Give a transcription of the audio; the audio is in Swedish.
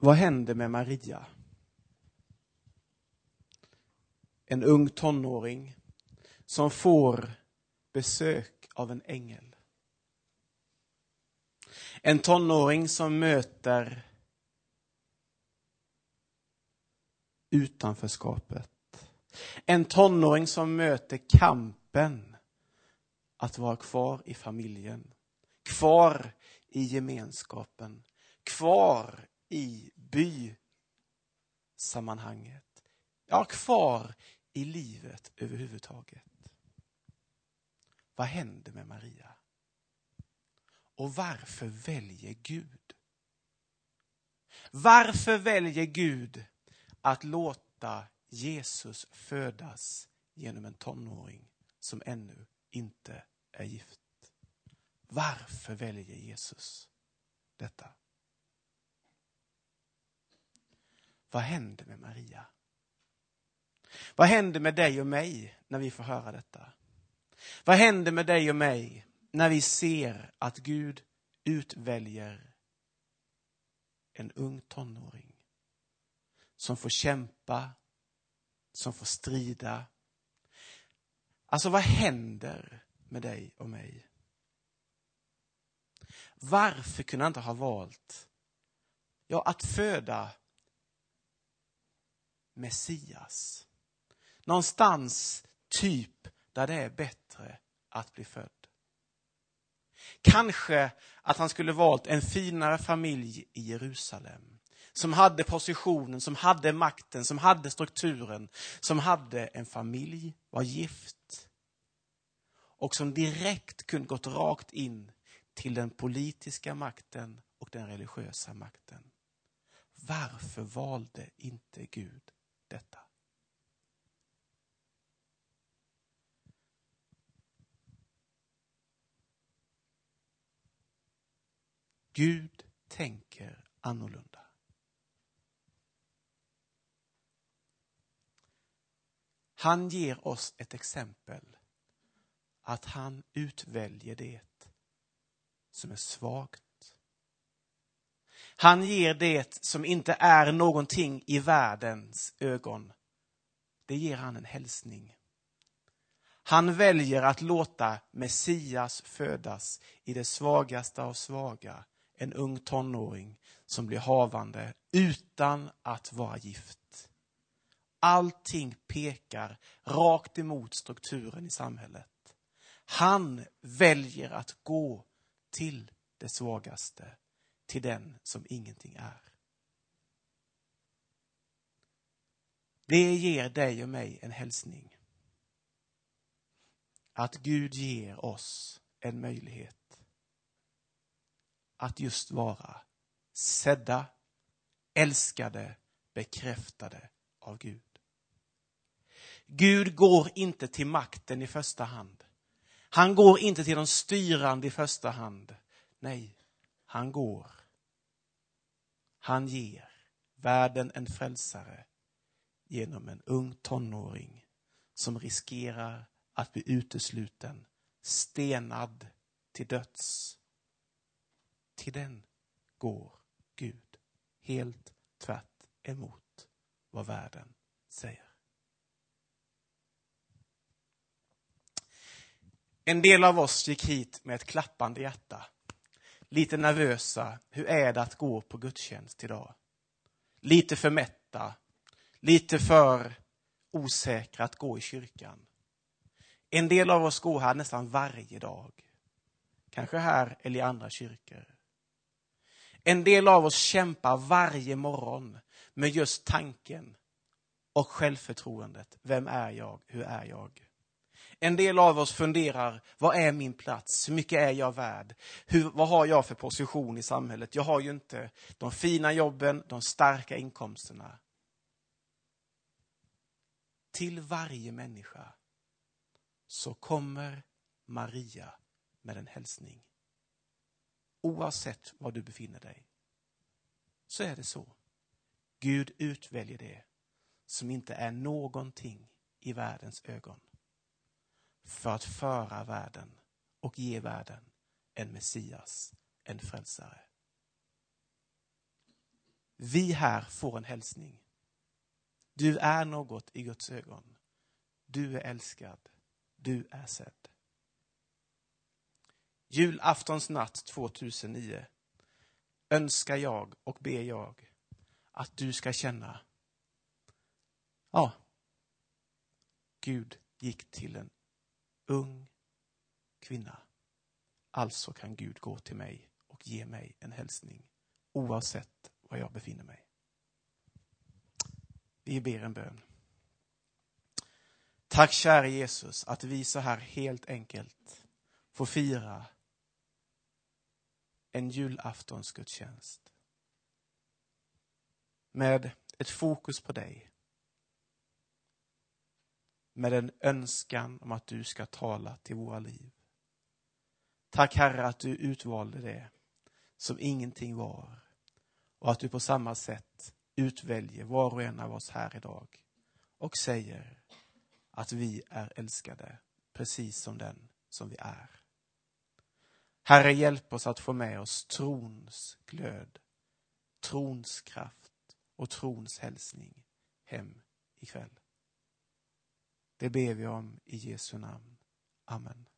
Vad händer med Maria? En ung tonåring som får besök av en ängel. En tonåring som möter utanförskapet. En tonåring som möter kampen att vara kvar i familjen. Kvar i gemenskapen. Kvar i bysammanhanget. Ja, kvar i livet överhuvudtaget. Vad händer med Maria? Och varför väljer Gud? Varför väljer Gud att låta Jesus födas genom en tonåring som ännu inte är gift? Varför väljer Jesus detta? Vad händer med Maria? Vad händer med dig och mig när vi får höra detta? Vad händer med dig och mig när vi ser att Gud utväljer en ung tonåring som får kämpa, som får strida. Alltså vad händer med dig och mig? Varför kunde han inte ha valt ja, att föda Messias? Någonstans typ där det är bättre att bli född. Kanske att han skulle valt en finare familj i Jerusalem. Som hade positionen, som hade makten, som hade strukturen, som hade en familj, var gift. Och som direkt kunde gått rakt in till den politiska makten och den religiösa makten. Varför valde inte Gud detta? Gud tänker annorlunda. Han ger oss ett exempel att han utväljer det som är svagt. Han ger det som inte är någonting i världens ögon. Det ger han en hälsning. Han väljer att låta Messias födas i det svagaste av svaga, en ung tonåring som blir havande utan att vara gift. Allting pekar rakt emot strukturen i samhället. Han väljer att gå till det svagaste, till den som ingenting är. Det ger dig och mig en hälsning. Att Gud ger oss en möjlighet att just vara sedda, älskade, bekräftade av Gud. Gud går inte till makten i första hand. Han går inte till de styrande i första hand. Nej, han går. Han ger världen en frälsare genom en ung tonåring som riskerar att bli utesluten, stenad till döds. Till den går Gud helt tvärt emot vad världen säger. En del av oss gick hit med ett klappande hjärta. Lite nervösa. Hur är det att gå på gudstjänst idag? Lite för mätta. Lite för osäkra att gå i kyrkan. En del av oss går här nästan varje dag. Kanske här eller i andra kyrkor. En del av oss kämpar varje morgon med just tanken och självförtroendet. Vem är jag? Hur är jag? En del av oss funderar, vad är min plats? Hur mycket är jag värd? Hur, vad har jag för position i samhället? Jag har ju inte de fina jobben, de starka inkomsterna. Till varje människa så kommer Maria med en hälsning. Oavsett var du befinner dig. Så är det så. Gud utväljer det som inte är någonting i världens ögon för att föra världen och ge världen en Messias, en frälsare. vi här får en hälsning. Du är något i Guds ögon. Du är älskad. Du är sedd. Julaftons natt 2009 önskar jag och ber jag att du ska känna, ja, Gud gick till en ung kvinna. Alltså kan Gud gå till mig och ge mig en hälsning oavsett var jag befinner mig. Vi ber en bön. Tack käre Jesus att vi så här helt enkelt får fira en julaftonsgudstjänst med ett fokus på dig. Med en önskan om att du ska tala till våra liv. Tack Herre att du utvalde det som ingenting var och att du på samma sätt utväljer var och en av oss här idag och säger att vi är älskade precis som den som vi är. Herre, hjälp oss att få med oss trons glöd, trons kraft och trons hälsning hem ikväll. Det ber vi om i Jesu namn. Amen.